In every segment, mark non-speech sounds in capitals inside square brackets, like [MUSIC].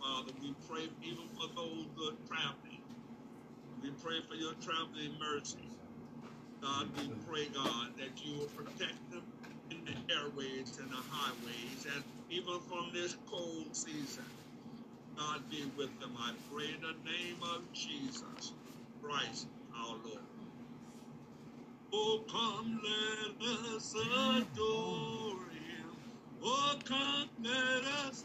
Father. We pray even for those who are traveling. We pray for your traveling mercy. God, we pray, God, that you will protect them in the airways and the highways, and even from this cold season. God, be with them. I pray in the name of Jesus Christ, our Lord. Oh, come, let us adore him. Oh, come, let us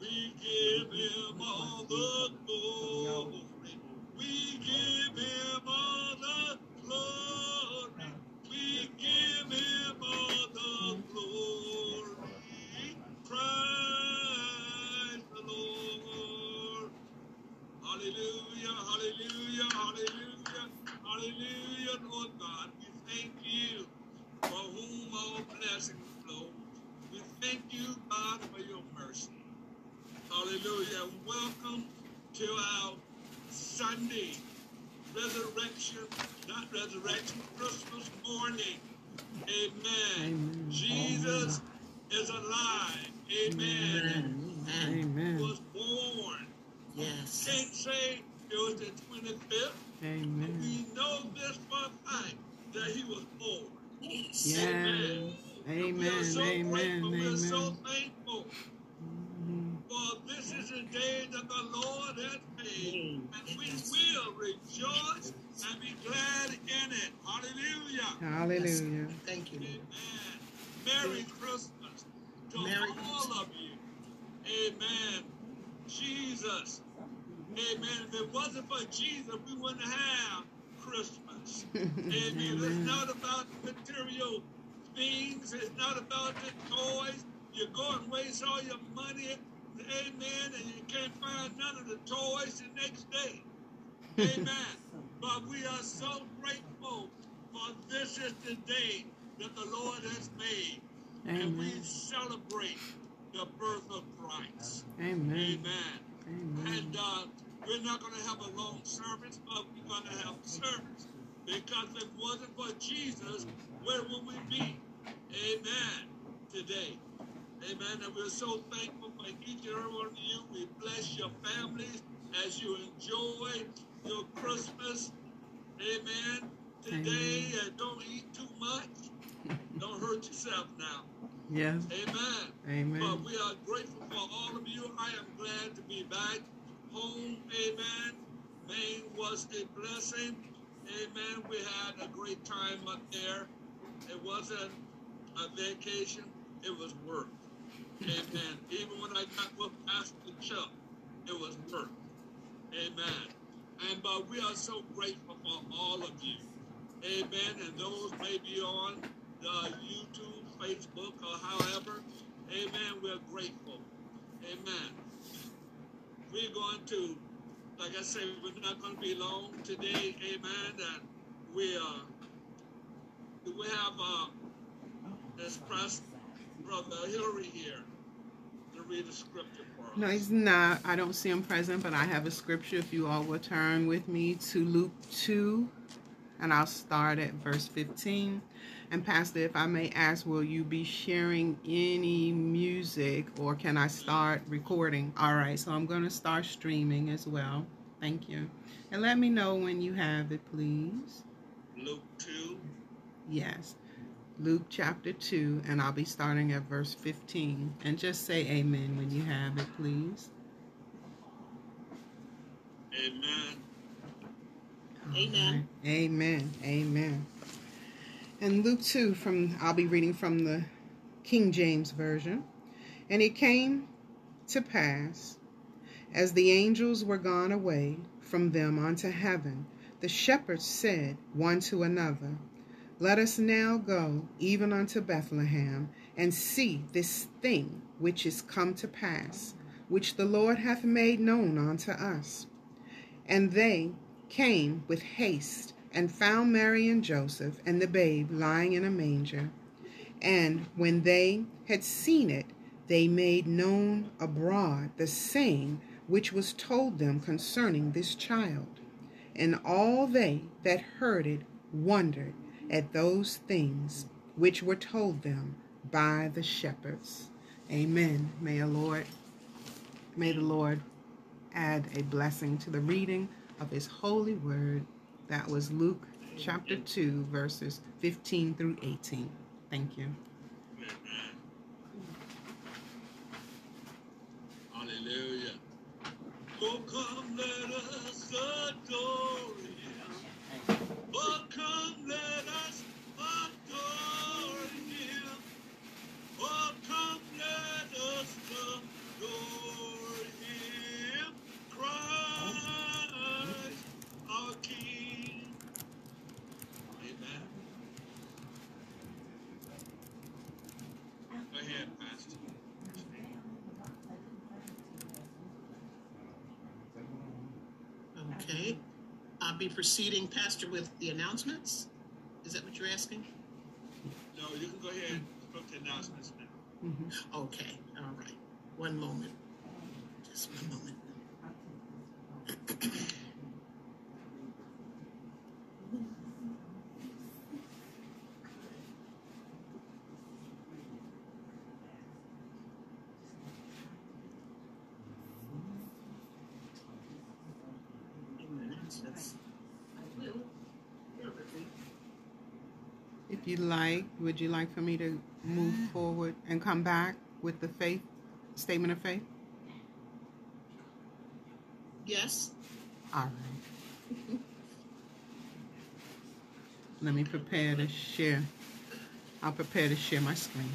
we give him all the glory. We give him all the glory. We give him all the glory. Christ the Lord. Hallelujah, hallelujah, hallelujah, hallelujah, Lord God. We thank you for whom all blessings flow. We thank you, God, for your mercy. Hallelujah. Welcome to our Sunday resurrection, not resurrection, Christmas morning. Amen. Amen. Jesus is alive. Amen. Amen. Amen. He was born. Yes. Can't say it was the 25th, Amen. we know this for a fact that he was born. Yes. Are Amen. so Amen. grateful. We're so Amen. thankful. Is the day that the Lord has made, mm. and we will rejoice and be glad in it. Hallelujah. Hallelujah. Thank you. Amen. Merry Christmas to Merry all of you. Amen. Jesus. Amen. If it wasn't for Jesus, we wouldn't have Christmas. [LAUGHS] Amen. It's not about material things. It's not about the toys. You go and waste all your money. Amen. And you can't find none of the toys the next day. Amen. [LAUGHS] but we are so grateful for this is the day that the Lord has made. And we celebrate the birth of Christ. Amen. Amen. Amen. And uh, we're not going to have a long service, but we're going to have service. Because if it wasn't for Jesus, where would we be? Amen. Today. Amen. And we're so thankful for each and every one of you. We bless your families as you enjoy your Christmas. Amen. Today, uh, don't eat too much. [LAUGHS] Don't hurt yourself now. Yes. Amen. But Amen. we are grateful for all of you. I am glad to be back home. Amen. Maine was a blessing. Amen. We had a great time up there. It wasn't a vacation, it was work. Amen. Even when I got with Pastor Chuck, it was work. Amen. And but we are so grateful for all of you. Amen. And those may be on the YouTube, Facebook, or however. Amen. We're grateful. Amen. We're going to, like I said, we're not going to be long today. Amen. And we uh, we have uh, this press brother Hillary here to read the scripture for us. No, he's not. I don't see him present, but I have a scripture. If you all will turn with me to Luke 2, and I'll start at verse 15. And Pastor, if I may ask, will you be sharing any music or can I start recording? All right, so I'm going to start streaming as well. Thank you. And let me know when you have it, please. Luke 2. Yes. Luke chapter 2, and I'll be starting at verse 15. And just say amen when you have it, please. Amen. Amen. Amen. Amen. And Luke 2 from I'll be reading from the King James version. And it came to pass as the angels were gone away from them unto heaven, the shepherds said one to another, Let us now go even unto Bethlehem and see this thing which is come to pass, which the Lord hath made known unto us. And they came with haste and found Mary and Joseph and the babe lying in a manger. And when they had seen it, they made known abroad the saying which was told them concerning this child. And all they that heard it wondered at those things which were told them by the shepherds. Amen. May the Lord, may the Lord add a blessing to the reading of his holy word. That was Luke chapter 2, verses 15 through 18. Thank you. Hallelujah. Oh, come, let us adore. Oh, come, let us adore him. Oh, come, let us adore him. Christ, our King. Amen. Go ahead, Pastor. Okay. I'll be proceeding, Pastor, with the announcements. Is that what you're asking? No, you can go ahead and put the announcements now. Mhm. Okay. All right. One moment. Just one moment. Announcements. I will. If you like, would you like for me to move mm. forward and come back with the faith statement of faith? Yes. All right. Let me prepare to share. I'll prepare to share my screen.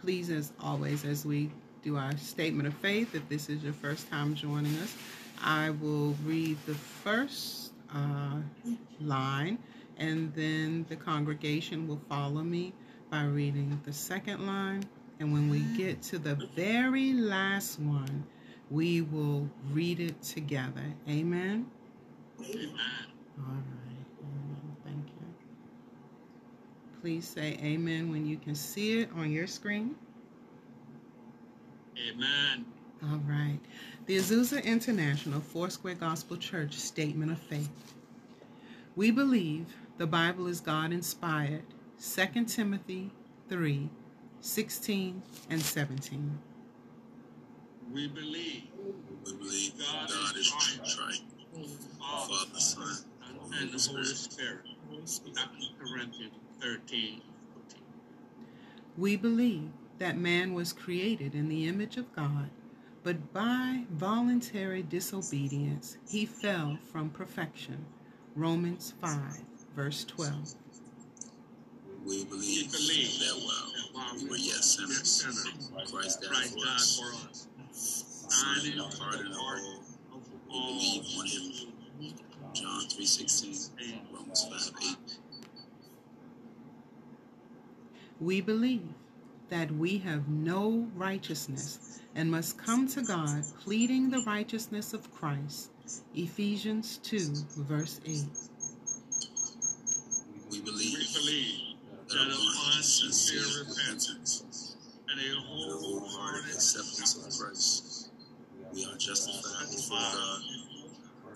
Please, as always, as we do our statement of faith, if this is your first time joining us, I will read the first uh, line, and then the congregation will follow me by reading the second line. And when we get to the very last one, we will read it together. Amen. Amen. All right. Amen. Thank you. Please say amen when you can see it on your screen. Amen. All right. The Azusa International Foursquare Gospel Church Statement of Faith. We believe the Bible is God inspired. 2 Timothy 3 16 and 17. We believe We believe God God, is is triune. triune, Father, Father, Son, and the Holy Spirit. 2 Corinthians 13. 14. We believe that man was created in the image of God, but by voluntary disobedience he fell from perfection. Romans 5, verse 12. we We believe believe that that while while we were yet sinners, Christ died Christ for died us, for us. signing the pardon of all. of We believe on him. John 3.16, Romans 5, 8. We believe that we have no righteousness and must come to God pleading the righteousness of Christ. Ephesians 2, verse 8. We We believe believe that upon sincere repentance and a wholehearted acceptance of Christ, we are justified before God.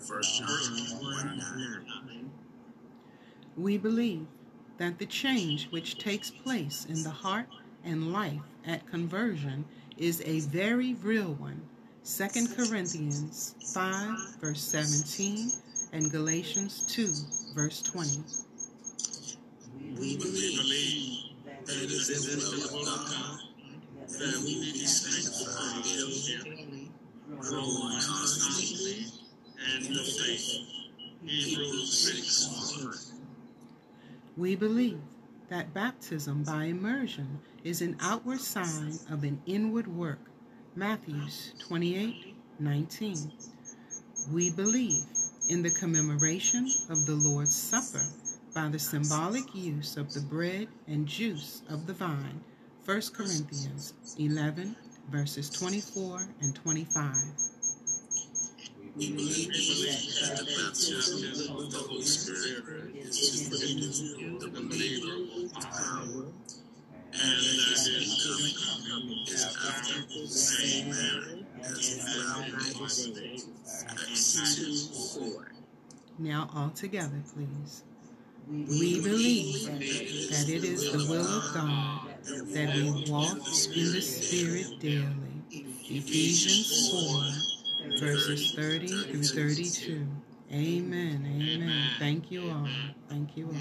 1 John 1 John 9. 9. We believe that the change which takes place in the heart and life at conversion is a very real one. 2 Corinthians 5, verse 17, and Galatians 2, verse 20. We believe that it is the will of God that we be sanctified daily, growing constantly in the faith. Hebrews 6 1. We believe that baptism by immersion is an outward sign of an inward work. Matthews 28 19. We believe in the commemoration of the Lord's Supper by the symbolic use of the bread and juice of the vine. 1 Corinthians 11, verses 24 and 25. We believe that the baptism of the Holy Spirit is to the believer power, and that his coming is after the same manner as the Bible Acts 2 4. Now, all together, please. We believe that it is the will of God that we walk in the Spirit daily. Ephesians 4, verses 30 through 32. Amen. Amen. Thank you all. Thank you all.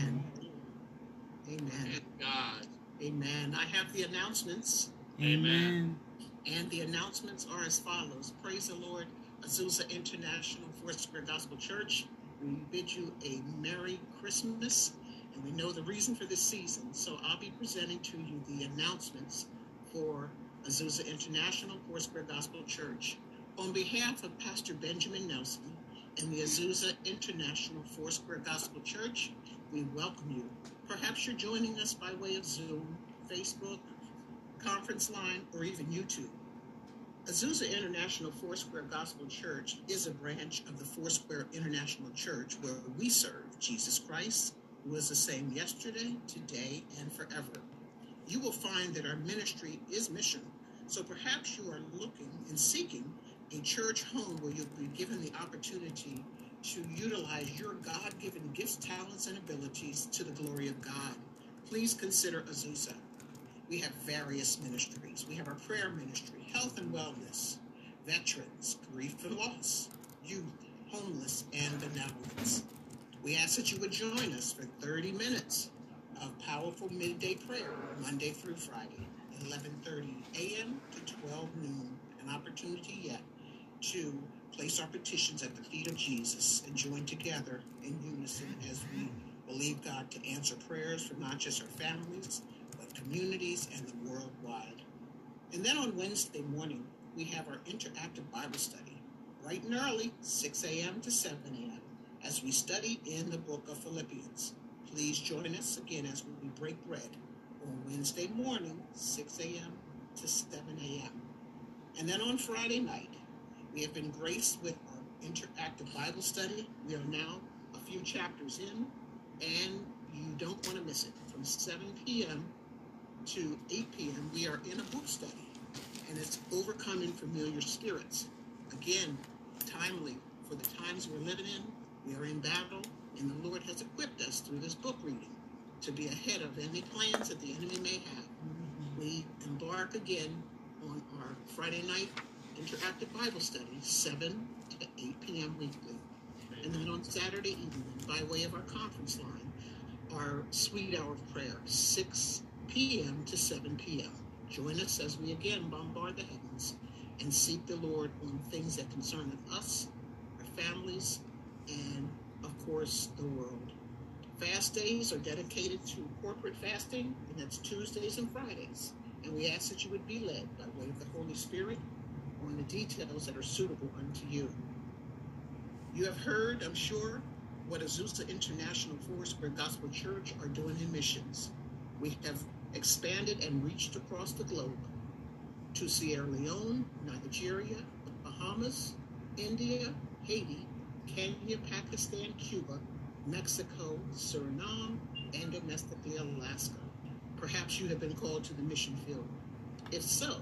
Amen. God. Amen. I have the announcements, Amen. and the announcements are as follows. Praise the Lord, Azusa International Foursquare Gospel Church. We bid you a Merry Christmas, and we know the reason for this season. So I'll be presenting to you the announcements for Azusa International Foursquare Gospel Church. On behalf of Pastor Benjamin Nelson and the Azusa International Foursquare Gospel Church, we welcome you. Perhaps you're joining us by way of Zoom, Facebook, conference line, or even YouTube. Azusa International Foursquare Gospel Church is a branch of the Foursquare International Church where we serve Jesus Christ, who is the same yesterday, today, and forever. You will find that our ministry is mission, so perhaps you are looking and seeking a church home where you'll be given the opportunity to utilize your God given gifts, talents, and abilities to the glory of God. Please consider Azusa. We have various ministries. We have our prayer ministry, health and wellness, veterans, grief and loss, youth, homeless, and benevolence. We ask that you would join us for 30 minutes of powerful midday prayer, Monday through Friday, 11:30 a.m. to 12 noon. An opportunity yet to place our petitions at the feet of Jesus and join together in unison as we believe God to answer prayers for not just our families, but communities and the worldwide. And then on Wednesday morning, we have our interactive Bible study, bright and early, 6 a.m. to 7 a.m., as we study in the book of Philippians. Please join us again as we break bread on Wednesday morning, 6 a.m. to 7 a.m. And then on Friday night, we have been graced with our interactive Bible study. We are now a few chapters in, and you don't want to miss it. From 7 p.m. to 8 p.m., we are in a book study, and it's Overcoming Familiar Spirits. Again, timely for the times we're living in. We are in battle, and the Lord has equipped us through this book reading to be ahead of any plans that the enemy may have. Mm-hmm. We embark again on our Friday night interactive Bible study, 7 to 8 p.m. weekly. And then on Saturday evening, by way of our conference line, our sweet hour of prayer, 6 p.m. to 7 p.m. Join us as we again bombard the heavens and seek the Lord on things that concern us, our families, and of course, the world. Fast days are dedicated to corporate fasting, and that's Tuesdays and Fridays. And we ask that you would be led by way of the Holy Spirit on the details that are suitable unto you. You have heard, I'm sure, what Azusa International Foursquare Gospel Church are doing in missions. We have expanded and reached across the globe to Sierra Leone, Nigeria, Bahamas, India, Haiti, Kenya, Pakistan, Cuba, Mexico, Suriname, and domestically Alaska. Perhaps you have been called to the mission field. If so,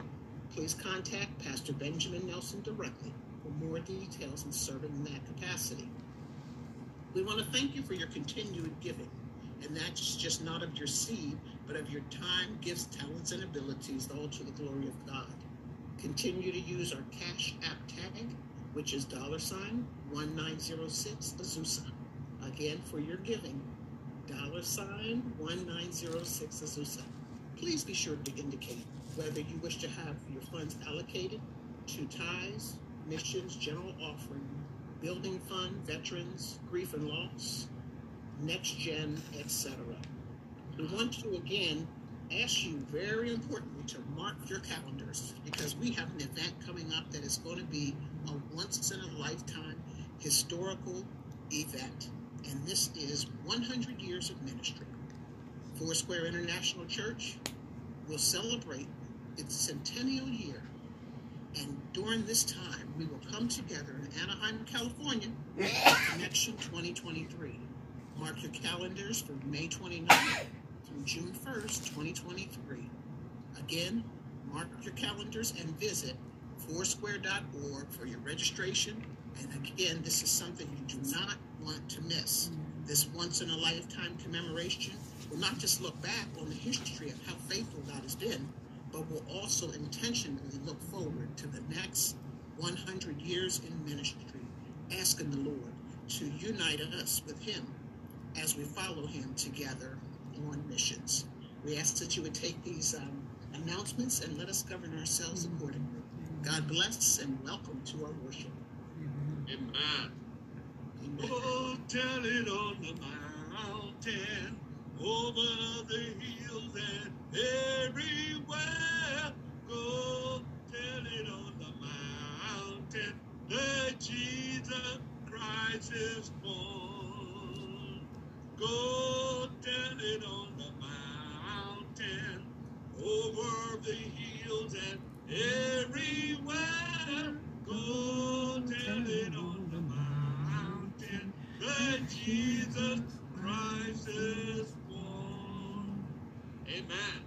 please contact Pastor Benjamin Nelson directly for more details in serving in that capacity. We want to thank you for your continued giving, and that's just not of your seed, but of your time, gifts, talents, and abilities, all to the glory of God. Continue to use our Cash App tag, which is dollar sign 1906 Azusa. Again, for your giving, dollar sign 1906 Azusa. Please be sure to indicate whether you wish to have your funds allocated to ties, missions, general offering, building fund, veterans, grief and loss, next gen, etc. We want to again ask you very importantly to mark your calendars because we have an event coming up that is going to be a once in a lifetime historical event. And this is 100 years of ministry. Foursquare International Church, will celebrate its centennial year. And during this time, we will come together in Anaheim, California, for Connection 2023. Mark your calendars for May 29th through June 1st, 2023. Again, mark your calendars and visit foursquare.org for your registration. And again, this is something you do not want to miss. This once in a lifetime commemoration will not just look back on the history of how faithful God has been, but will also intentionally look forward to the next 100 years in ministry, asking the Lord to unite us with Him as we follow Him together on missions. We ask that you would take these um, announcements and let us govern ourselves accordingly. God bless and welcome to our worship. Amen. Amen. Oh, tell it on the mountain, over the hills Christ is born. Go tell it on the mountain, over the hills and everywhere. Go tell it on the mountain that Jesus Christ is born. Amen.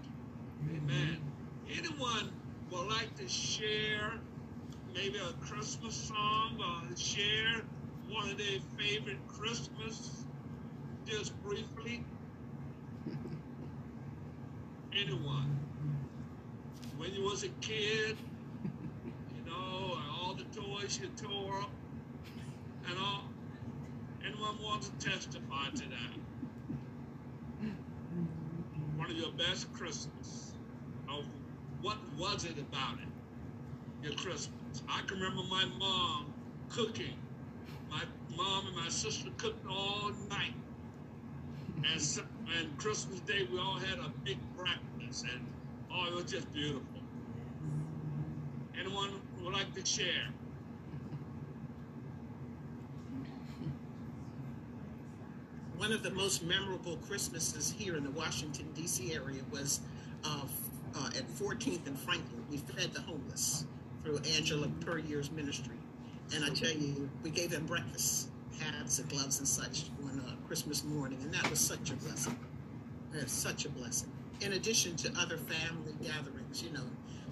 Amen. Anyone would like to share maybe a Christmas song or share one of their favorite Christmas just briefly? [LAUGHS] Anyone? When you was a kid, you know, all the toys you tore up and all. Anyone wants to testify to that? One of your best Christmas. Oh, what was it about it? Your Christmas. I can remember my mom cooking. My mom and my sister cooked all night. And, so- and Christmas Day, we all had a big breakfast. And oh, it was just beautiful. Anyone would like to share? One of the most memorable Christmases here in the Washington, D.C. area was uh, uh, at 14th and Franklin. We fed the homeless through Angela Puryear's ministry. And I tell you, we gave them breakfast, hats and gloves and such on uh, Christmas morning. And that was such a blessing. It's such a blessing. In addition to other family gatherings, you know,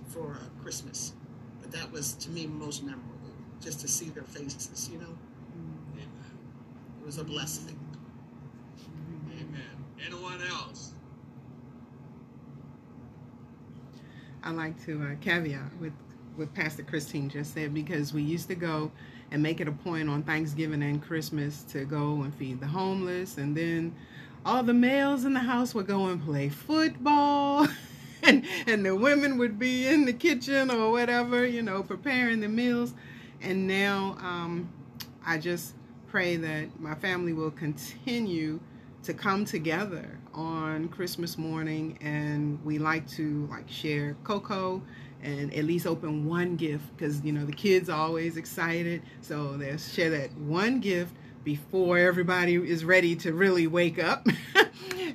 for uh, Christmas. But that was, to me, most memorable, just to see their faces, you know. Amen. It was a blessing. Amen. Anyone else? I like to uh, caveat with what Pastor Christine just said because we used to go and make it a point on Thanksgiving and Christmas to go and feed the homeless, and then all the males in the house would go and play football. [LAUGHS] And, and the women would be in the kitchen or whatever, you know, preparing the meals. And now um, I just pray that my family will continue to come together on Christmas morning and we like to like share cocoa and at least open one gift because you know the kids are always excited. So they'll share that one gift before everybody is ready to really wake up. [LAUGHS]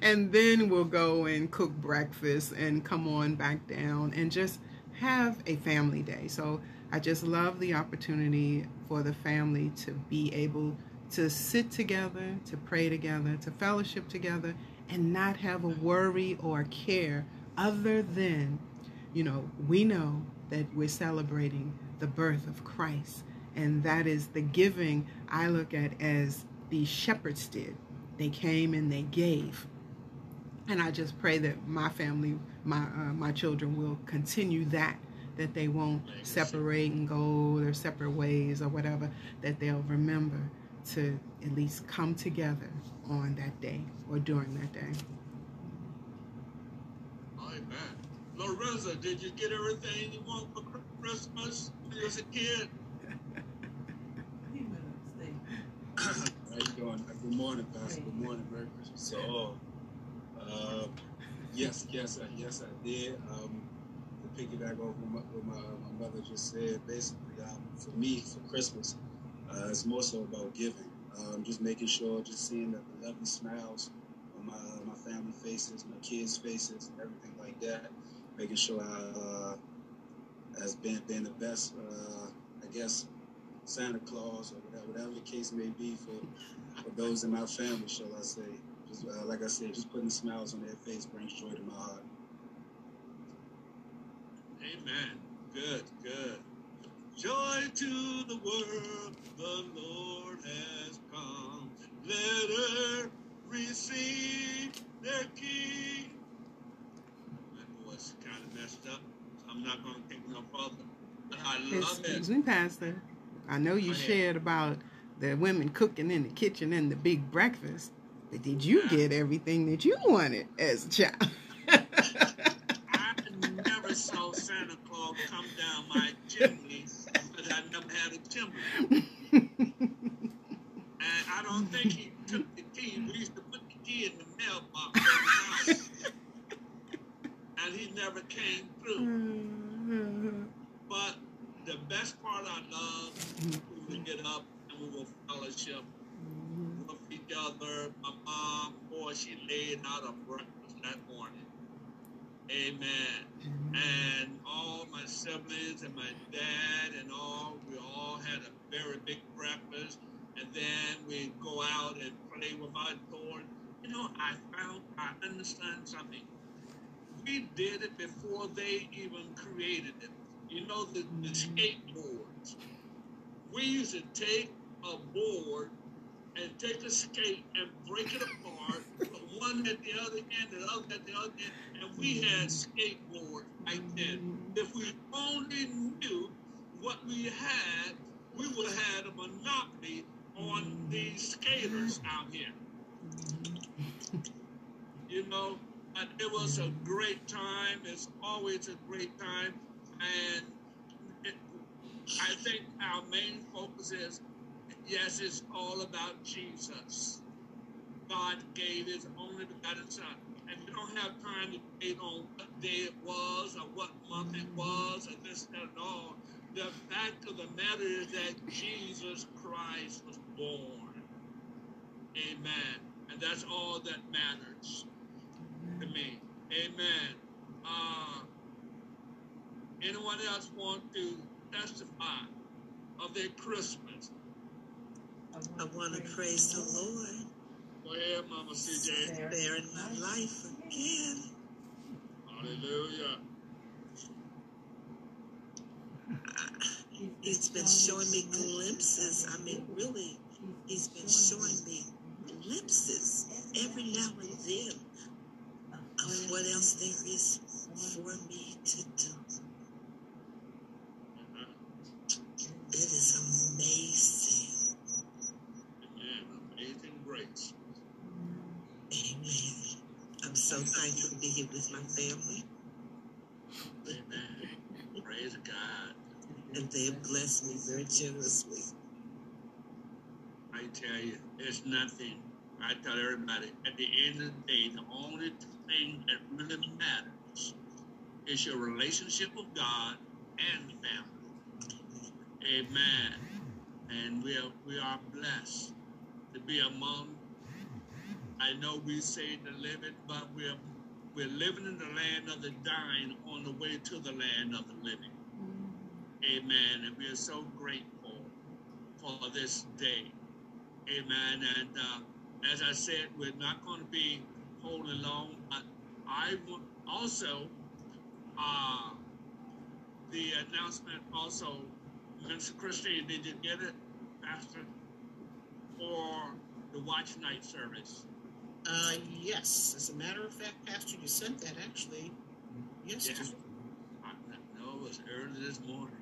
And then we'll go and cook breakfast and come on back down and just have a family day. So I just love the opportunity for the family to be able to sit together, to pray together, to fellowship together, and not have a worry or care other than, you know, we know that we're celebrating the birth of Christ. And that is the giving I look at as the shepherds did. They came and they gave. And I just pray that my family, my uh, my children will continue that that they won't separate and go their separate ways or whatever, that they'll remember to at least come together on that day or during that day. Amen. Lorenza, did you get everything you want for Christmas when you was a kid? [LAUGHS] How you doing? Good morning, Pastor. Good morning. Merry Christmas to all. Uh, yes, yes, uh, yes, I did. Um, to piggyback off what my, my, my mother just said, basically, um, for me, for Christmas, uh, it's more so about giving. Um, just making sure, just seeing the, the lovely smiles on my my family faces, my kids' faces, and everything like that. Making sure I uh, has been been the best. Uh, I guess Santa Claus or whatever, whatever the case may be for for those in my family, shall I say? Just uh, like I said, just putting smiles on their face brings joy to my heart. Amen. Good, good. Joy to the world, the Lord has come. Let her receive their King. Voice kind of messed up. So I'm not going to take no further. But I love Excuse it. me, Pastor. I know you shared about the women cooking in the kitchen and the big breakfast, but did you get everything that you wanted as a child? [LAUGHS] I never saw Santa Claus come down my chimney because I never had a chimney. And I don't think he took the key. We used to put the key in the mailbox. And he never came through. Mm-hmm. But the best part I love, we would get up and we would fellowship with each other. My mom, boy, she laid out a breakfast that morning. Amen. Mm-hmm. And all my siblings and my dad and all, we all had a very big breakfast. And then we'd go out and play with our toys. You know, I found, I understand something. We did it before they even created it. You know, the, the mm-hmm. skateboards. We used to take a board and take a skate and break it apart, [LAUGHS] put one at the other end, the other at the other end, and we had mm-hmm. skateboards back then. Mm-hmm. If we only knew what we had, we would have had a monopoly on these skaters out here. You know, and it was a great time. It's always a great time, and it, I think our main focus is yes, it's all about Jesus. God gave His only begotten Son, and we don't have time to debate on what day it was or what month it was or this and all. The fact of the matter is that Jesus Christ was born. Amen. And that's all that matters to me. Amen. Uh, anyone else want to testify of their Christmas? I want to praise the Lord Go ahead, Mama CJ. sparing my life again. Hallelujah. He's been showing me glimpses. I mean, really, he's been showing me glimpses every now and then what else there is for me to do. Uh-huh. It is amazing. Amen. Amazing grace. Amen. I'm so thankful to be here with my family, Amen. Praise God. and they have blessed me very generously. I tell you, it's nothing. I tell everybody, at the end of the day, the only thing that really matters is your relationship with God and family. Amen. And we are we are blessed to be among. I know we say the living, but we're we're living in the land of the dying on the way to the land of the living. Amen. And we are so grateful for this day. Amen. And uh, as I said, we're not going to be holding long, but I will also, uh, the announcement also, Minister Christine, did you get it, Pastor? For the watch night service. Uh, yes. As a matter of fact, Pastor, you sent that actually yesterday. I know it was early this morning.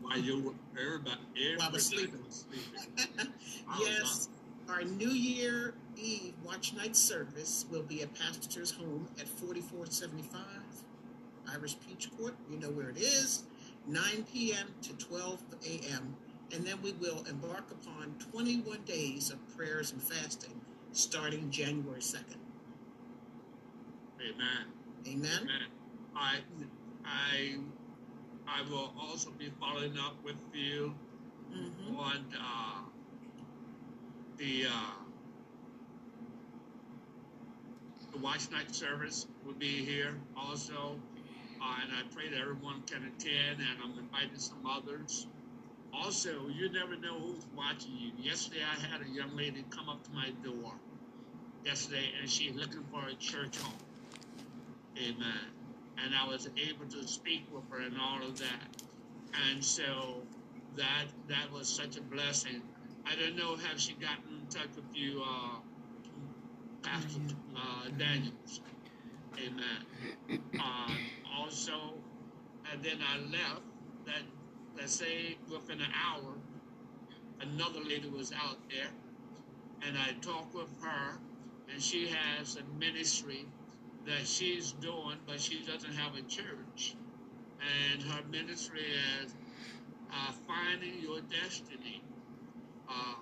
While you were, everybody, everybody While I was sleeping. was sleeping. [LAUGHS] I yes. Our New Year Eve watch night service will be at Pastor's home at 4475 Irish Peach Court. You know where it is. 9 p.m. to 12 a.m. And then we will embark upon 21 days of prayers and fasting starting January 2nd. Amen. Amen. Amen. I, I, I will also be following up with you hmm on uh, the uh, the watch night service will be here also, Uh, and I pray that everyone can attend, and I'm inviting some others. Also, you never know who's watching you. Yesterday, I had a young lady come up to my door yesterday, and she's looking for a church home. Amen. And I was able to speak with her and all of that. And so that that was such a blessing. I don't know, have she gotten in touch with you, uh, Pastor uh, Daniels? Amen. Uh, also, and then I left. That let's say within an hour, another lady was out there, and I talked with her, and she has a ministry that she's doing, but she doesn't have a church, and her ministry is uh, finding your destiny. Uh,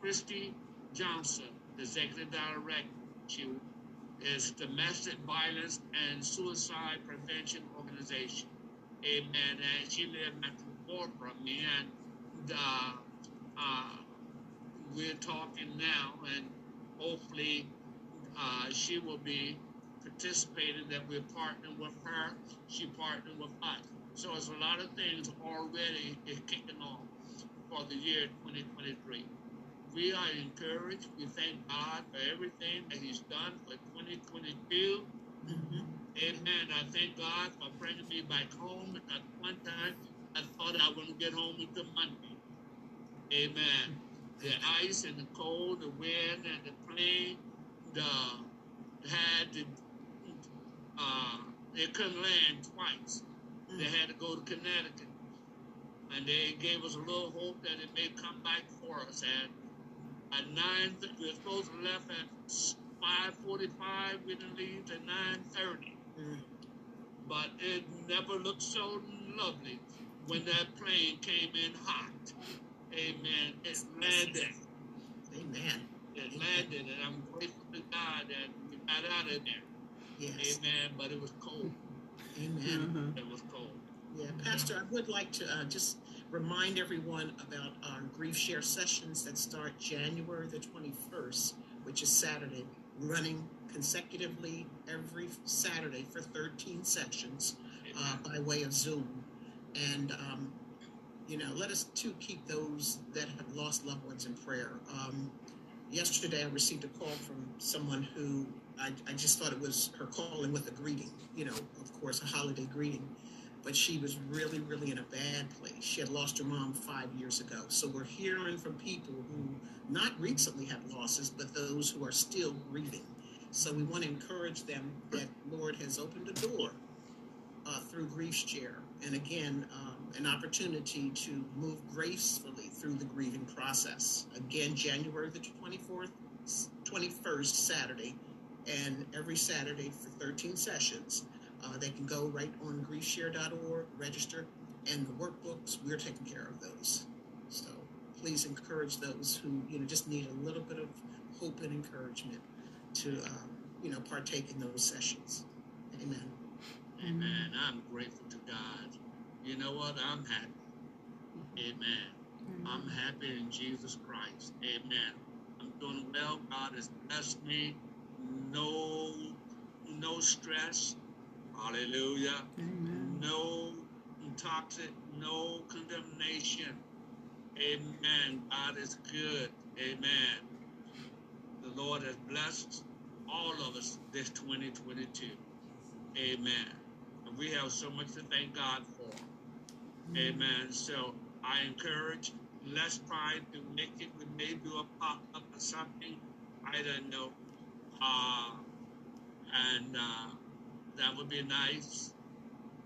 Christy Johnson, the executive director, is Domestic Violence and Suicide Prevention Organization. Amen. And she lived far from me, and uh, uh, we're talking now, and hopefully uh, she will be participating. That we're partnering with her, she partnered with us. So it's a lot of things already kicking off for the year 2023 we are encouraged. We thank God for everything that He's done for 2022. Mm-hmm. Amen. I thank God for bringing me back home. At one time, I thought I wouldn't get home until Monday. Amen. The ice and the cold, the wind and the plane, the had to, uh, they couldn't land twice. They had to go to Connecticut. And they gave us a little hope that it may come back for us. And at nine. We were supposed to left at five forty-five. We didn't leave at nine thirty. Mm. But it never looked so lovely when that plane came in hot. Amen. It landed. Amen. It landed, and I'm grateful to God that we got out of there. Yes. Amen. But it was cold. Amen. Mhm. It was cold. Yeah, Pastor, I would like to uh, just remind everyone about our grief share sessions that start January the 21st, which is Saturday, running consecutively every Saturday for 13 sessions uh, by way of Zoom. And, um, you know, let us too keep those that have lost loved ones in prayer. Um, yesterday, I received a call from someone who I, I just thought it was her calling with a greeting, you know, of course, a holiday greeting but she was really, really in a bad place. She had lost her mom five years ago. So we're hearing from people who not recently had losses, but those who are still grieving. So we want to encourage them that Lord has opened a door uh, through Grief Share. And again, um, an opportunity to move gracefully through the grieving process. Again, January the 24th, 21st, Saturday, and every Saturday for 13 sessions. Uh, they can go right on griefshare.org, register, and the workbooks, we're taking care of those. So please encourage those who, you know, just need a little bit of hope and encouragement to, um, you know, partake in those sessions. Amen. Amen. I'm grateful to God. You know what? I'm happy. Amen. I'm happy in Jesus Christ. Amen. I'm doing well. God has blessed me. No, no stress. Hallelujah. Amen. No toxic, no condemnation. Amen. God is good. Amen. The Lord has blessed all of us this 2022. Amen. And we have so much to thank God for. Amen. So I encourage, let's try to make it. We may do a pop up or something. I don't know. Uh, and uh, that would be nice.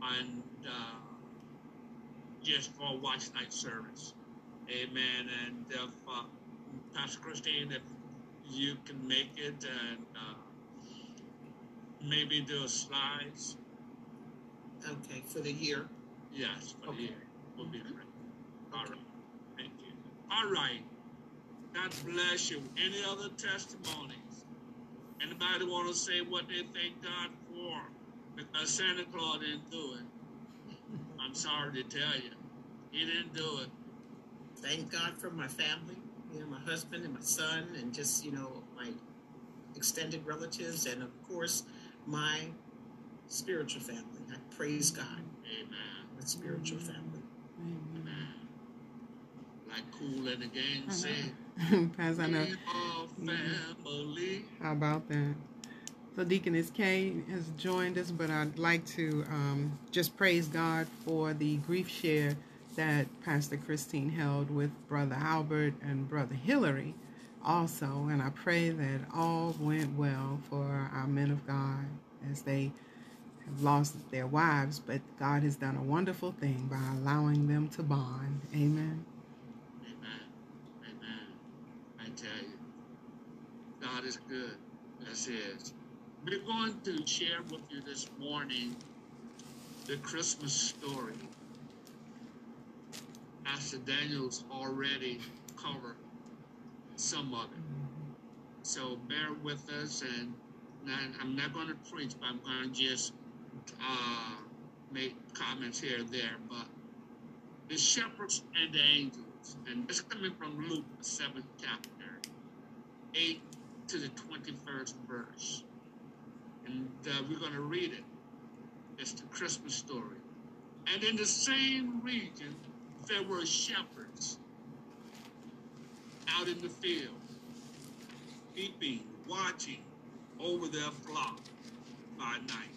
And uh, just for watch night service. Amen. And if uh, Pastor Christine, if you can make it and uh, maybe do slides, Okay, for the year. yes, for the year would be great. All right. Thank you. All right. God bless you. Any other testimonies? Anybody want to say what they thank God for? Because Santa Claus didn't do it. I'm sorry to tell you. He didn't do it. Thank God for my family, you know, my husband and my son, and just, you know, my extended relatives, and of course, my spiritual family. I praise God Amen. with spiritual family. Amen. Like Kool and the Gang said, Pastor, I know. [LAUGHS] family. How about that? So Deaconess Kay has joined us, but I'd like to um, just praise God for the grief share that Pastor Christine held with Brother Albert and Brother Hillary also. And I pray that all went well for our men of God as they have lost their wives, but God has done a wonderful thing by allowing them to bond. Amen. Amen. Amen. I tell you, God is good. That's it. We're going to share with you this morning the Christmas story. Pastor Daniel's already covered some of it. So bear with us, and I'm not going to preach, but I'm going to just uh, make comments here and there. But the shepherds and the angels, and it's coming from Luke, the seventh chapter, 8 to the 21st verse. And uh, we're going to read it. It's the Christmas story. And in the same region, there were shepherds out in the field, keeping, watching over their flock by night.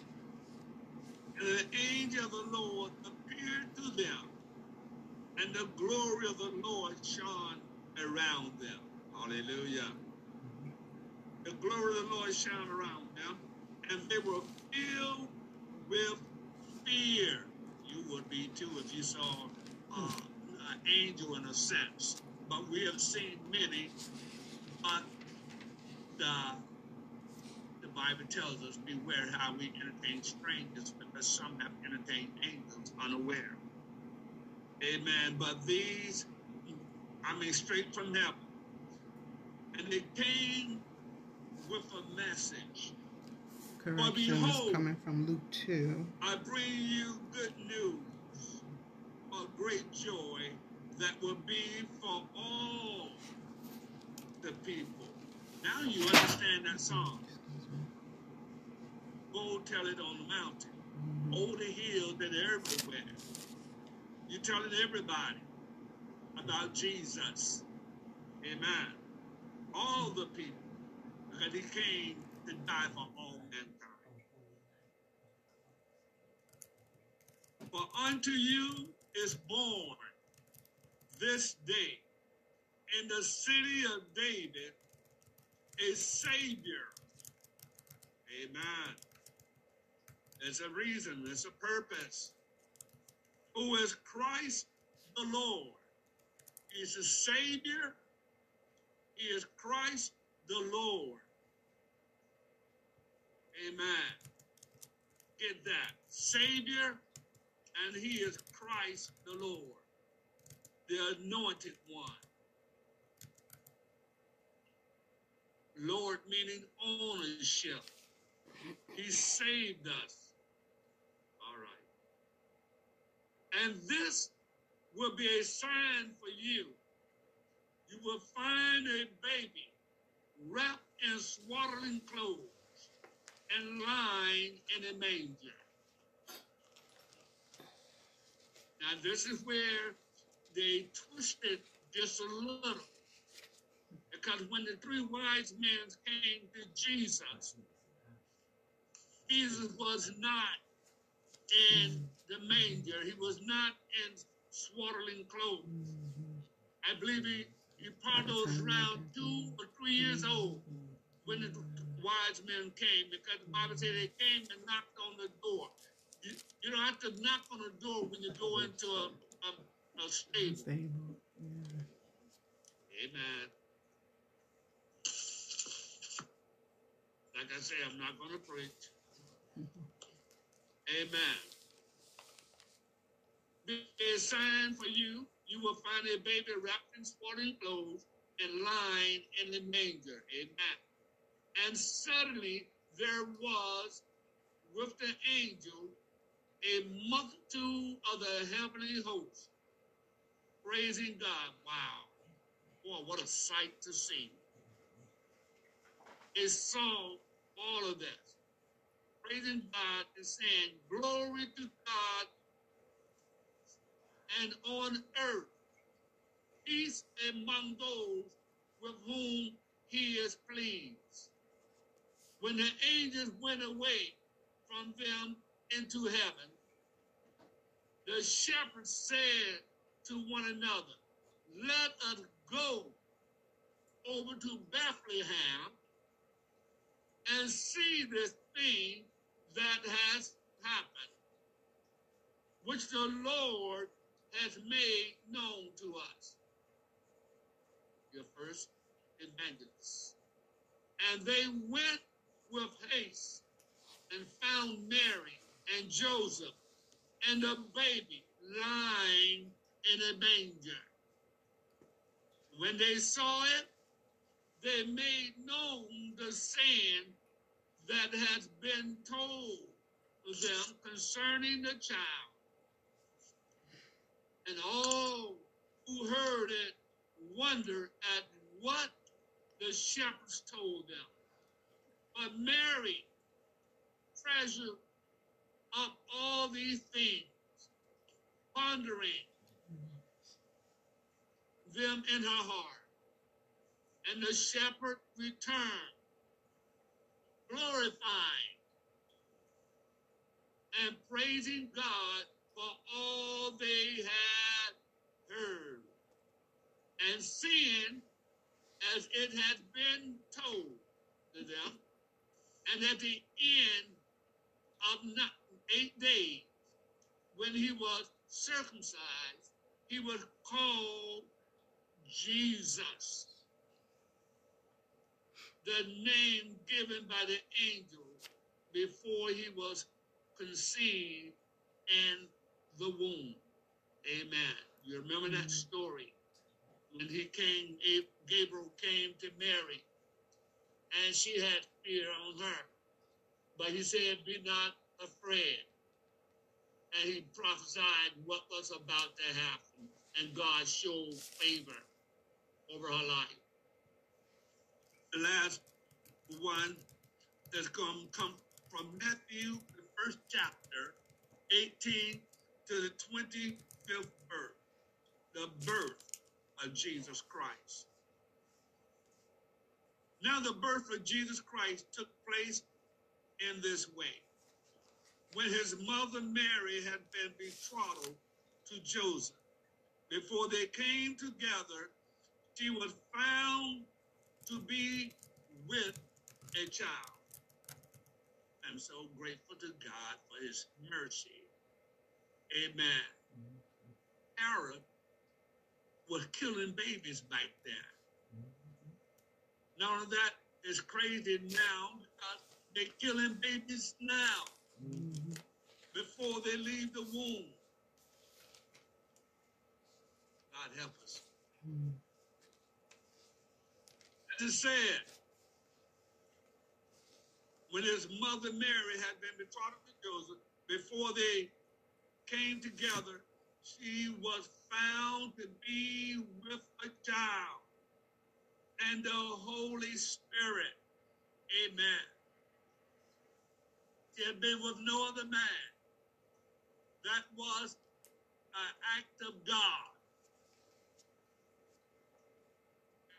And the angel of the Lord appeared to them, and the glory of the Lord shone around them. Hallelujah. The glory of the Lord shone around and they were filled with fear. You would be too if you saw uh, an angel in a sense. But we have seen many, but the, the Bible tells us, beware how we entertain strangers, because some have entertained angels unaware. Amen. But these, I mean, straight from heaven. And they came with a message. Correction is coming from Luke 2. I bring you good news of great joy that will be for all the people. Now you understand that song. Go tell it on the mountain. Over the hill that everywhere. You're telling everybody about Jesus. Amen. All the people. Because he came to die for all mankind. For unto you is born this day in the city of David a Savior. Amen. There's a reason, there's a purpose. Who is Christ the Lord? He's a Savior. He is Christ the Lord. Amen. Get that. Savior, and He is Christ the Lord, the anointed one. Lord meaning ownership. He saved us. All right. And this will be a sign for you. You will find a baby wrapped in swaddling clothes and lying in a manger. Now, this is where they twisted just a little. Because when the three wise men came to Jesus, Jesus was not in the manger. He was not in swaddling clothes. I believe he, he probably was around two or three years old when the wise men came because the Bible said they came and knocked on the door. You, don't have to knock on the door when you go into a, a, a stable. Stable. Yeah. Amen. Like I say, I'm not going to preach. [LAUGHS] Amen. Be a sign for you. You will find a baby wrapped in swaddling clothes and lying in the manger. Amen. And suddenly there was with the angel a multitude of the heavenly hosts praising God. Wow. Boy, what a sight to see. It saw all of this. praising God and saying, Glory to God and on earth, peace among those with whom he is pleased. When the angels went away from them into heaven, the shepherds said to one another, Let us go over to Bethlehem and see this thing that has happened, which the Lord has made known to us. Your first evangelists. And they went with haste and found Mary and Joseph and a baby lying in a manger. When they saw it, they made known the saying that has been told them concerning the child. And all who heard it wondered at what the shepherds told them. But Mary treasured up all these things, pondering them in her heart. And the shepherd returned, glorifying and praising God for all they had heard and seeing as it had been told to them. And at the end of not eight days, when he was circumcised, he was called Jesus, the name given by the angel before he was conceived in the womb. Amen. You remember that mm-hmm. story? When he came, Gabriel came to Mary, and she had fear on her. But he said, Be not afraid. And he prophesied what was about to happen, and God showed favor over her life. The last one that's to come from Matthew, the first chapter, 18 to the 25th birth, the birth of Jesus Christ. Now, the birth of Jesus Christ took place in this way. When his mother Mary had been betrothed to Joseph, before they came together, she was found to be with a child. I'm so grateful to God for his mercy. Amen. Herod was killing babies back then. None of that is crazy now they're killing babies now before they leave the womb. God help us. As it said, when his mother Mary had been betrothed to Joseph, before they came together, she was found to be with a child and the Holy Spirit. Amen. She had been with no other man. That was an act of God.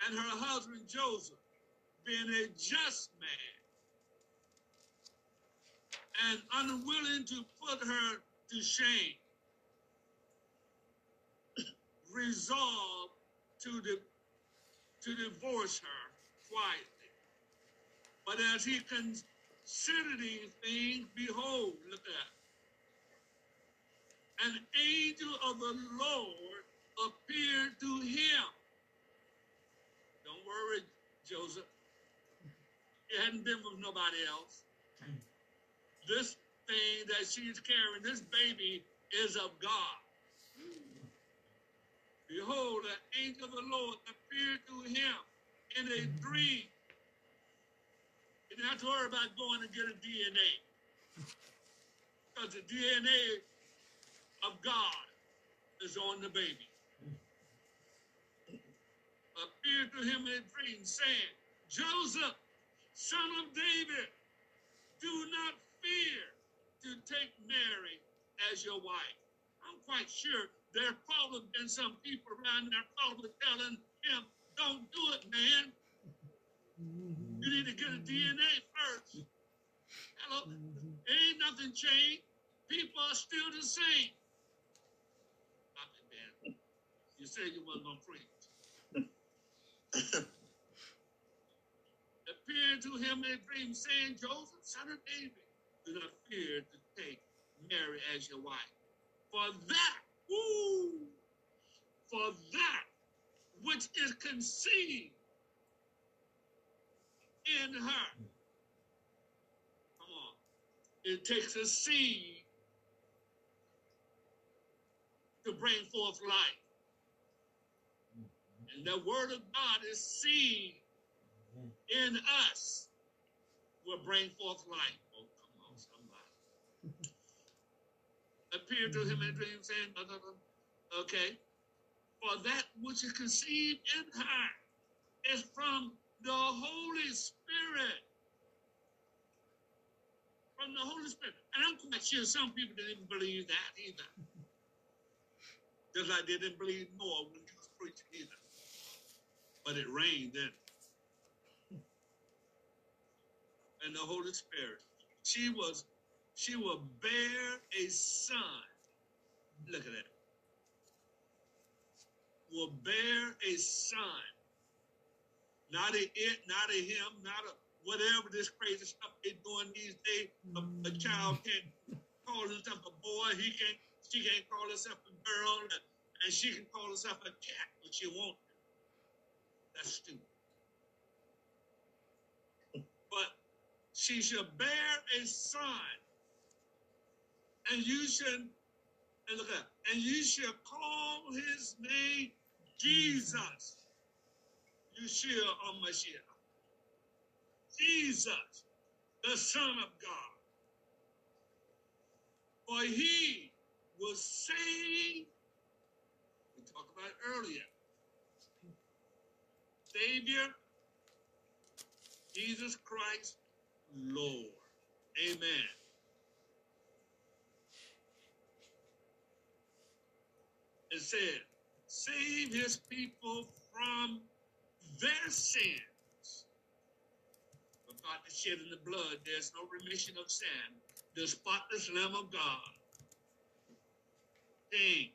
And her husband Joseph, being a just man and unwilling to put her to shame, [CLEARS THROAT] resolved to, di- to divorce her quietly. But as he considered these things, behold, look at an angel of the Lord appeared to him. Don't worry, Joseph. It hadn't been with nobody else. This thing that she's carrying, this baby, is of God. Behold, an angel of the Lord appeared to him in a dream. You didn't have to worry about going to get a DNA. Because the DNA of God is on the baby. Appeared to him in a dream, saying, Joseph, son of David, do not fear to take Mary as your wife. I'm quite sure there probably been some people around there probably telling him, don't do it, man. You need to get a DNA first. Hello? Ain't nothing changed. People are still the same. man. You said you wasn't gonna preach. Appeared to him in a dream, saying, Joseph, son of David, do not fear to take Mary as your wife. For that, woo, for that which is conceived in her. Come on. It takes a seed to bring forth life. And the word of God is seed in us will bring forth life. Oh, come on, somebody. [LAUGHS] Appear to him in a dream, saying, okay, for that which is conceived in her is from the Holy Spirit. From the Holy Spirit. And I'm quite sure some people didn't believe that either. Just like they didn't believe Noah when he was preaching either. But it rained then. And the Holy Spirit. She was, she will bear a son. Look at that. Will bear a son not a it, not a him, not a whatever this crazy stuff they doing these days. A, a child can't call himself a boy. He can't. She can't call herself a girl, and she can call herself a cat, but she won't. That's stupid. But she shall bear a son, and you should, and look at, and you shall call his name Jesus. Yeshua HaMashiach. Jesus, the Son of God. For he was saved, we talked about earlier. Savior, Jesus Christ, Lord. Amen. It said, save his people from their sins. Without the in the blood, there's no remission of sin. The spotless Lamb of God came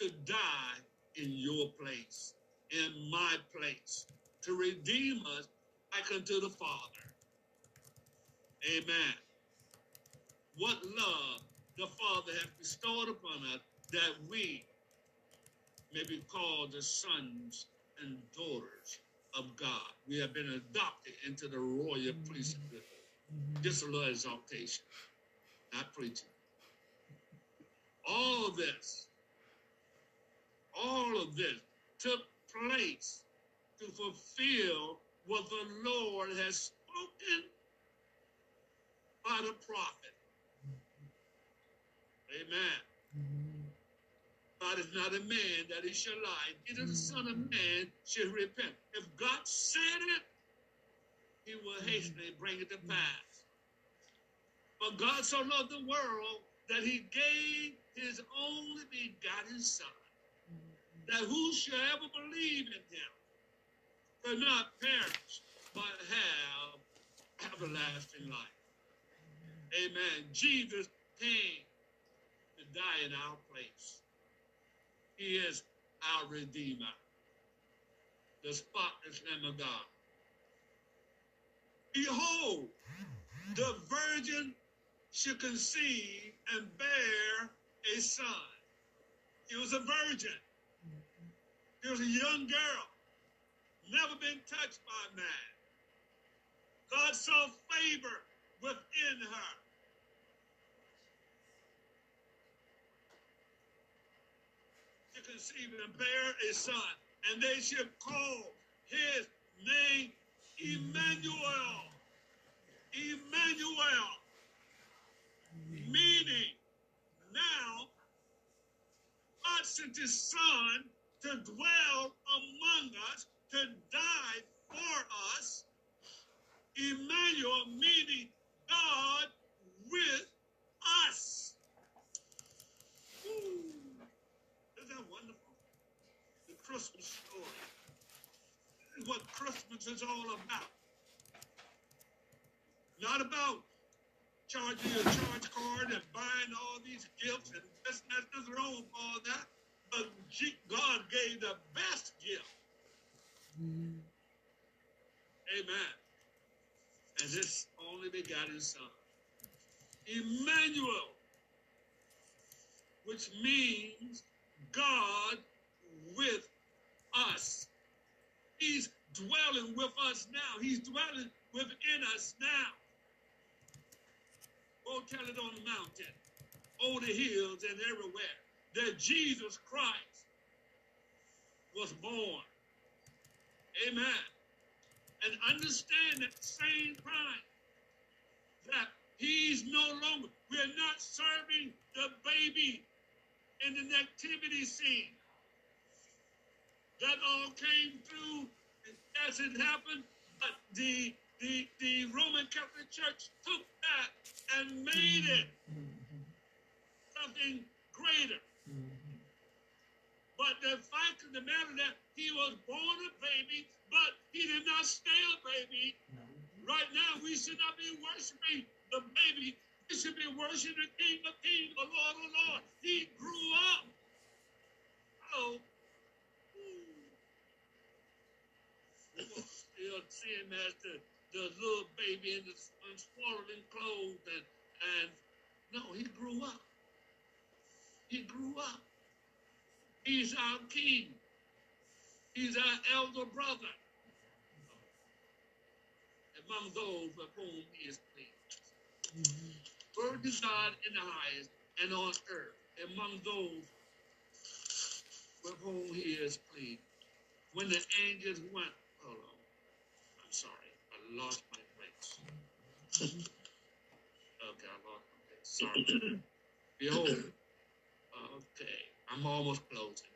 to die in your place, in my place, to redeem us back unto the Father. Amen. What love the Father hath bestowed upon us that we may be called the sons and daughters of God. We have been adopted into the royal mm-hmm. priesthood. Mm-hmm. Just a little exaltation, not preaching. All of this, all of this took place to fulfill what the Lord has spoken by the prophet. Amen. God is not a man that he shall lie, neither the Son of Man shall repent. If God said it, he will hastily bring it to pass. But God so loved the world that he gave his only begotten Son, that whosoever believe in him will not perish, but have everlasting life. Amen. Jesus came to die in our place. He is our Redeemer, the spotless Lamb of God. Behold, the virgin should conceive and bear a son. He was a virgin. He was a young girl, never been touched by man. God saw favor within her. Conceive and bear a son, and they shall call his name Emmanuel. Emmanuel. Meaning, now God sent his son to dwell among us, to die for us. Emmanuel, meaning God with us. Ooh, isn't that wonderful? The Christmas story. Is what Christmas is all about. Not about charging a charge card and buying all these gifts and this, there's nothing wrong with all that. But God gave the best gift. Mm-hmm. Amen. And his only begotten son. Emmanuel, which means God with us. He's dwelling with us now. He's dwelling within us now. Go tell it on the mountain, on the hills, and everywhere that Jesus Christ was born. Amen. And understand at the same time that he's no longer, we're not serving the baby in the nativity scene. That all came through as it happened, but the the, the Roman Catholic Church took that and made it something greater. But the fact of the matter that he was born a baby, but he did not stay a baby. Right now, we should not be worshiping the baby. We should be worshiping the King of Kings, the Lord of Lords. He grew up. Oh, we will still see him as the, the little baby in the swaddling clothes, and, and no, he grew up. He grew up. He's our king. He's our elder brother. Among those of whom he is pleased. Is God in the highest and on earth among those with whom he is pleased. When the angels went, hold on, I'm sorry, I lost my place. okay, I lost my place. Sorry. [CLEARS THROAT] Behold, uh, okay, I'm almost closing.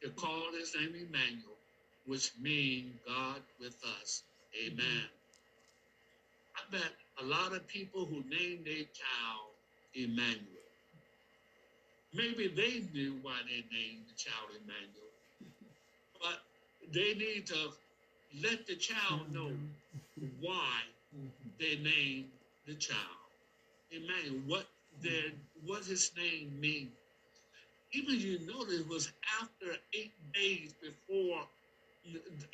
He called his name Emmanuel, which means God with us. Amen. I bet a lot of people who named their child Emmanuel, maybe they knew why they named the child Emmanuel, but they need to let the child know why they named the child Emmanuel, what their what his name means. Even you notice it was after eight days before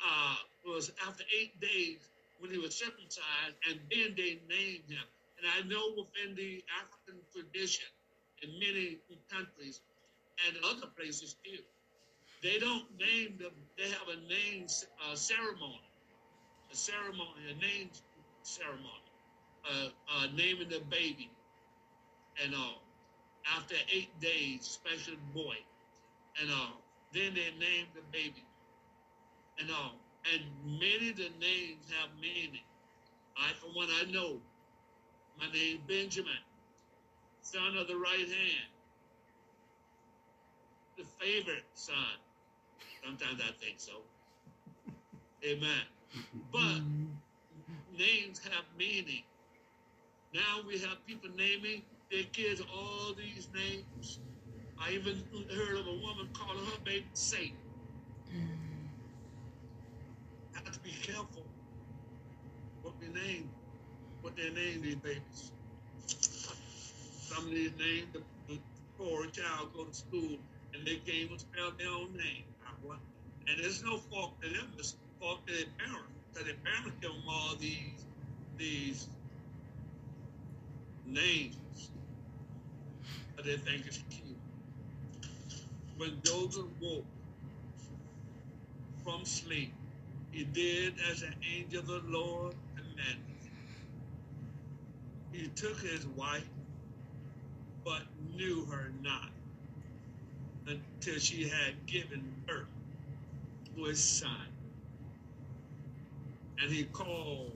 uh, was after eight days when he was circumcised, and then they named him. And I know within the African tradition, in many countries and other places too, they don't name them. They have a name uh, ceremony, a ceremony, a name ceremony, uh, uh, naming the baby, and all. After eight days, special boy, and all. Then they name the baby and all. And many of the names have meaning. I, for one, I know my name Benjamin, son of the right hand, the favorite son. Sometimes I think so. Amen. But names have meaning. Now we have people naming their kids all these names. I even heard of a woman calling her baby Satan. Have to be careful what we name, what they name these babies. Some of these names, the, poor child go to school and they can't even spell their own name. And there's no fault to them, it's fault to their parents. Because their parents give them all these these names that they think is cute. When Joseph woke from sleep, he did as an angel of the Lord commanded. He took his wife, but knew her not until she had given birth his son. And he called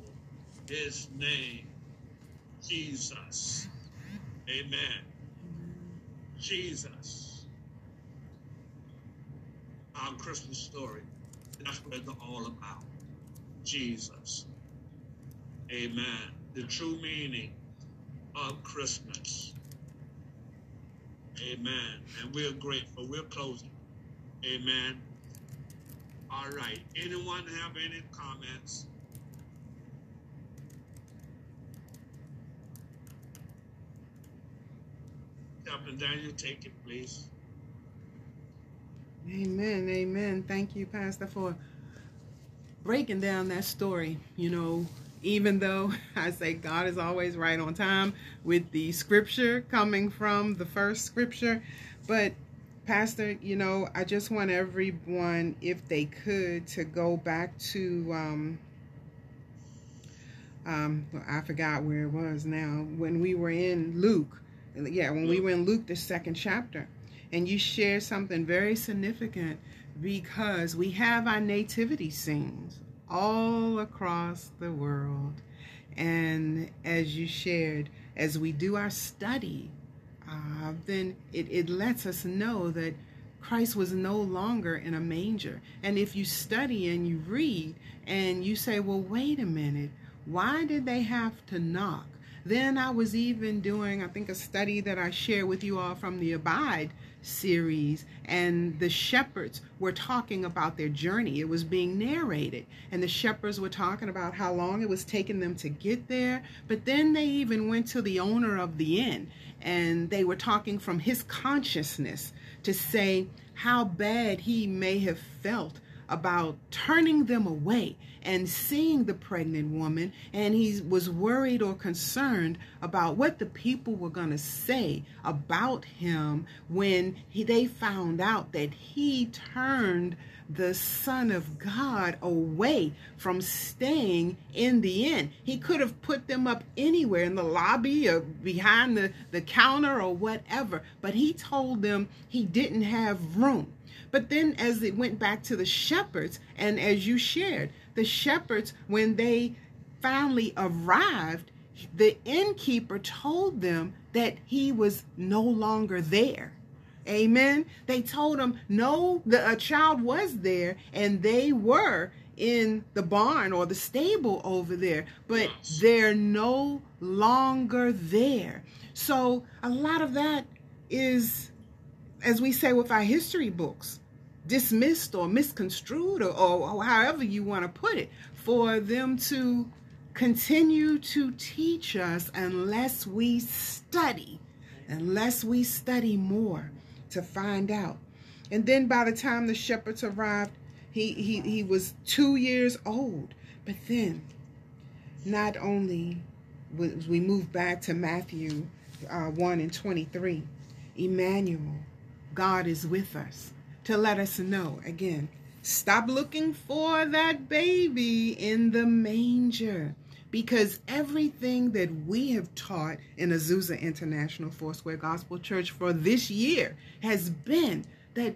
his name Jesus. Amen. Jesus. Our Christmas story. That's what it's all about. Jesus. Amen. The true meaning of Christmas. Amen. And we're grateful. We're closing. Amen. All right. Anyone have any comments? Captain Daniel, take it, please. Amen. Amen. Thank you, Pastor, for breaking down that story. You know, even though [LAUGHS] I say God is always right on time with the scripture coming from the first scripture, but Pastor, you know, I just want everyone, if they could, to go back to, um, um, I forgot where it was now, when we were in Luke. Yeah, when we were in Luke, the second chapter. And you shared something very significant because we have our nativity scenes all across the world. And as you shared, as we do our study uh, then it, it lets us know that Christ was no longer in a manger. And if you study and you read and you say, well, wait a minute, why did they have to knock? Then I was even doing, I think, a study that I share with you all from the Abide series, and the shepherds were talking about their journey. It was being narrated, and the shepherds were talking about how long it was taking them to get there. But then they even went to the owner of the inn and they were talking from his consciousness to say how bad he may have felt about turning them away and seeing the pregnant woman and he was worried or concerned about what the people were going to say about him when he, they found out that he turned the Son of God away from staying in the inn. He could have put them up anywhere in the lobby or behind the, the counter or whatever, but he told them he didn't have room. But then, as it went back to the shepherds, and as you shared, the shepherds, when they finally arrived, the innkeeper told them that he was no longer there. Amen. They told him, no, the, a child was there and they were in the barn or the stable over there, but they're no longer there. So a lot of that is, as we say with our history books, dismissed or misconstrued or, or, however you want to put it, for them to continue to teach us unless we study, unless we study more to find out. And then by the time the shepherds arrived, he, he, he was two years old. But then, not only was we move back to Matthew uh, 1 and 23, Emmanuel, God is with us to let us know. Again, stop looking for that baby in the manger because everything that we have taught in Azusa International Foursquare Gospel Church for this year has been that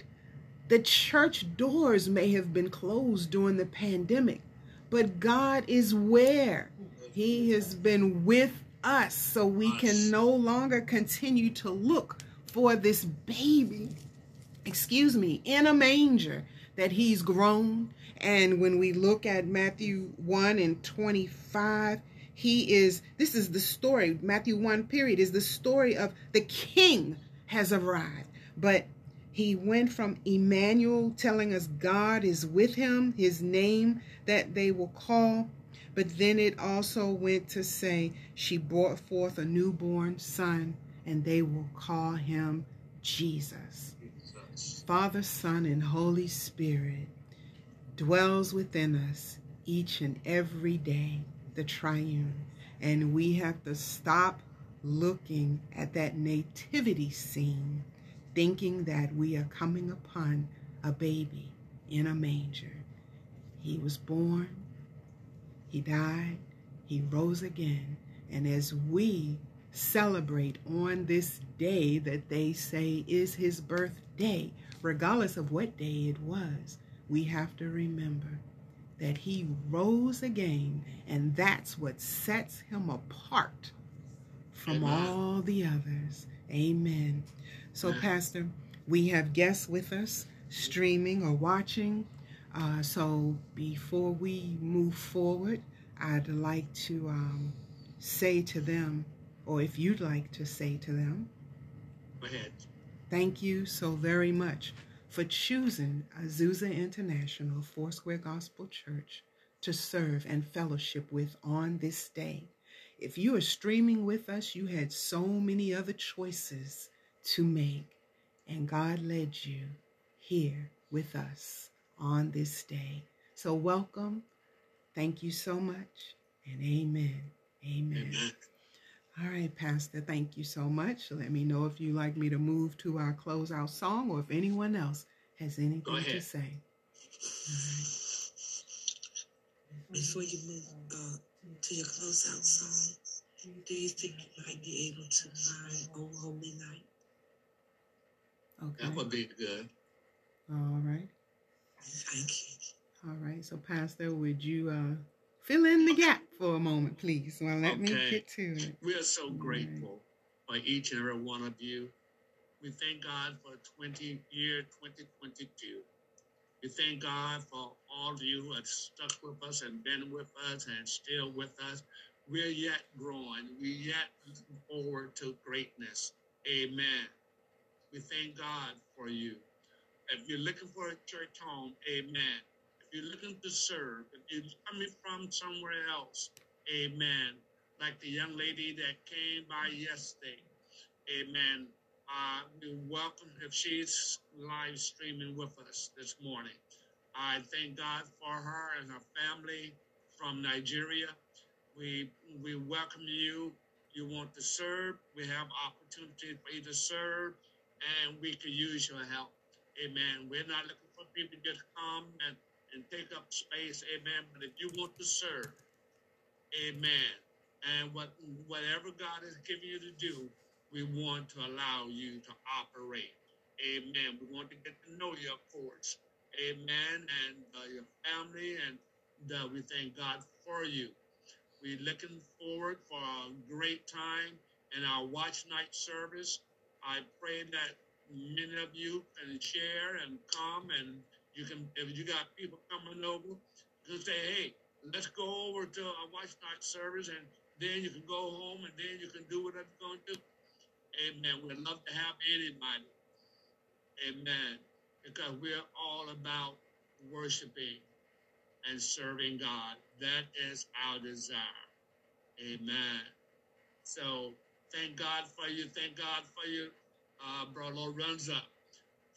the church doors may have been closed during the pandemic, but God is where He has been with us, so we can no longer continue to look for this baby, excuse me, in a manger that He's grown and when we look at Matthew 1 and 25, he is, this is the story, Matthew 1 period, is the story of the king has arrived. But he went from Emmanuel telling us God is with him, his name that they will call. But then it also went to say, she brought forth a newborn son, and they will call him Jesus. Father, Son, and Holy Spirit dwells within us each and every day, the triune. And we have to stop looking at that nativity scene, thinking that we are coming upon a baby in a manger. He was born, he died, he rose again. And as we celebrate on this day that they say is his birthday, regardless of what day it was, we have to remember that he rose again, and that's what sets him apart from Amen. all the others. Amen. So. Pastor, we have guests with us streaming or watching. Uh, so, before we move forward, I'd like to um, say to them or if you'd like to say to them, Go ahead. thank you so very much for choosing Azusa International Foursquare Gospel Church to serve and fellowship with on this day. If you are streaming with us, you had so many other choices to make, and God led you here with us on this day. So, welcome. Thank you so much, and amen. Amen. Amen. All right, Pastor, thank you so much. Let me know if you'd like me to move to our closeout song or if anyone else has anything to ahead. say. Before you move uh, to your closeout song, do you think you might be able to find Oh Holy Night? Okay. That would be good. All right. Thank you. All right. So, Pastor, would you uh, fill in the gap for a moment, please? Well, let me get to it. We are so grateful for each and every one of you. We thank God for 20 year 2022. We thank God for all of you who have stuck with us and been with us and still with us. We're yet growing. We're yet looking forward to greatness. Amen. We thank God for you. If you're looking for a church home, amen. You're looking to serve, if you're coming from somewhere else, amen. Like the young lady that came by yesterday, amen. Uh, we welcome if she's live streaming with us this morning. I thank God for her and her family from Nigeria. We we welcome you. You want to serve? We have opportunity for you to serve, and we can use your help. Amen. We're not looking for people to come and, and take up space. Amen. But if you want to serve, amen. And what whatever God has given you to do, we want to allow you to operate. Amen. We want to get to know you, of course. Amen. And uh, your family, and uh, we thank God for you. We're looking forward for a great time in our watch night service. I pray that many of you can share and come, and you can, if you got people coming over, you can say, hey, let's go over to a watch night service, and then you can go home, and then you can do whatever you're going to do. Amen. We'd love to have anybody. Amen. Because we're all about worshiping and serving God. That is our desire. Amen. So thank God for you. Thank God for you, uh, Brother Lorenzo.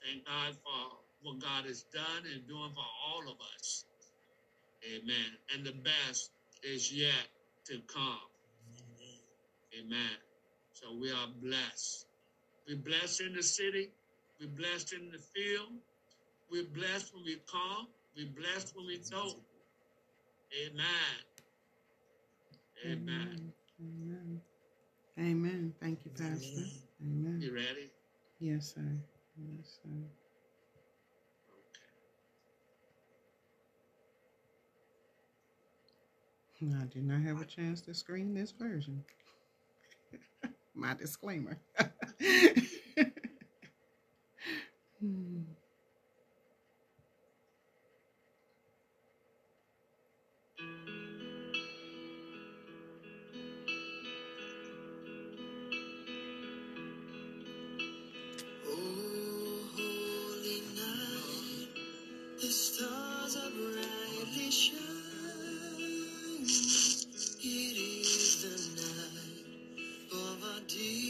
Thank God for what God has done and doing for all of us. Amen. And the best is yet to come. Amen. So we are blessed. We're blessed in the city. We're blessed in the field. We're blessed when we come. We're blessed when we go. Amen. Amen. Amen. Amen. Thank you, Pastor. Amen. You ready? Yes, sir. Yes, sir. I did not have a chance to screen this version. [LAUGHS] My disclaimer. [LAUGHS] Hmm. Of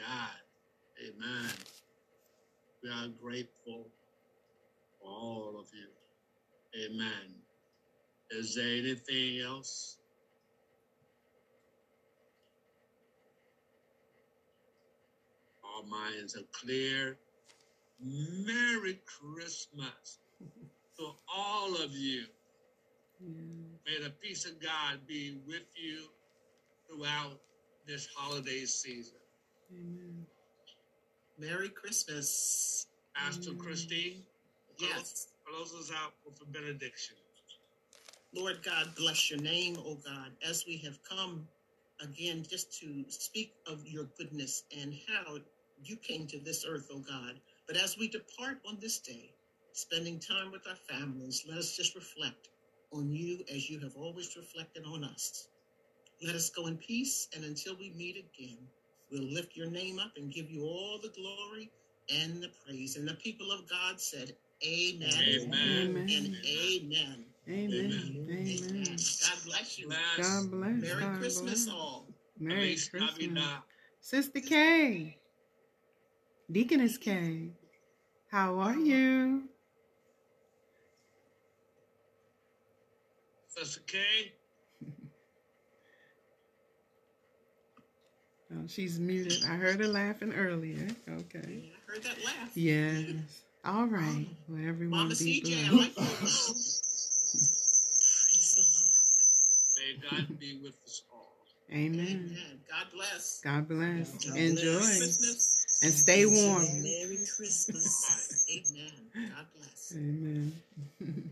God. Amen. We are grateful for all of you. Amen. Is there anything else? Our minds are clear. Merry Christmas [LAUGHS] to all of you. Yeah. May the peace of God be with you throughout this holiday season. Amen. Merry Christmas. Pastor. Christine, Yes. close us out with a benediction. Lord God, bless your name, O God, as we have come again just to speak of your goodness and how you came to this earth, O God. But as we depart on this day, spending time with our families, let us just reflect on you as you have always reflected on us. Let us go in peace, and until we meet again, we'll lift your name up and give you all the glory and the praise. And the people of God said, Amen, Amen. and Amen. amen. Amen. Amen. God bless you. Bless. God bless. Merry God Christmas, bless. all. Merry Feliz Christmas. Sister Kay. Deaconess Kay. How are you? Sister Kay, Oh, she's muted. I heard her laughing earlier. Yeah, Okay. I heard that laugh. Yes. All right. Well, everyone Mama be CJ, I blessed. like you. Praise the Lord. may God be with us all. Amen. Amen. God bless. God bless. God Enjoy bless. Christmas. and stay warm. Merry Christmas. Amen. God bless. Amen. [LAUGHS]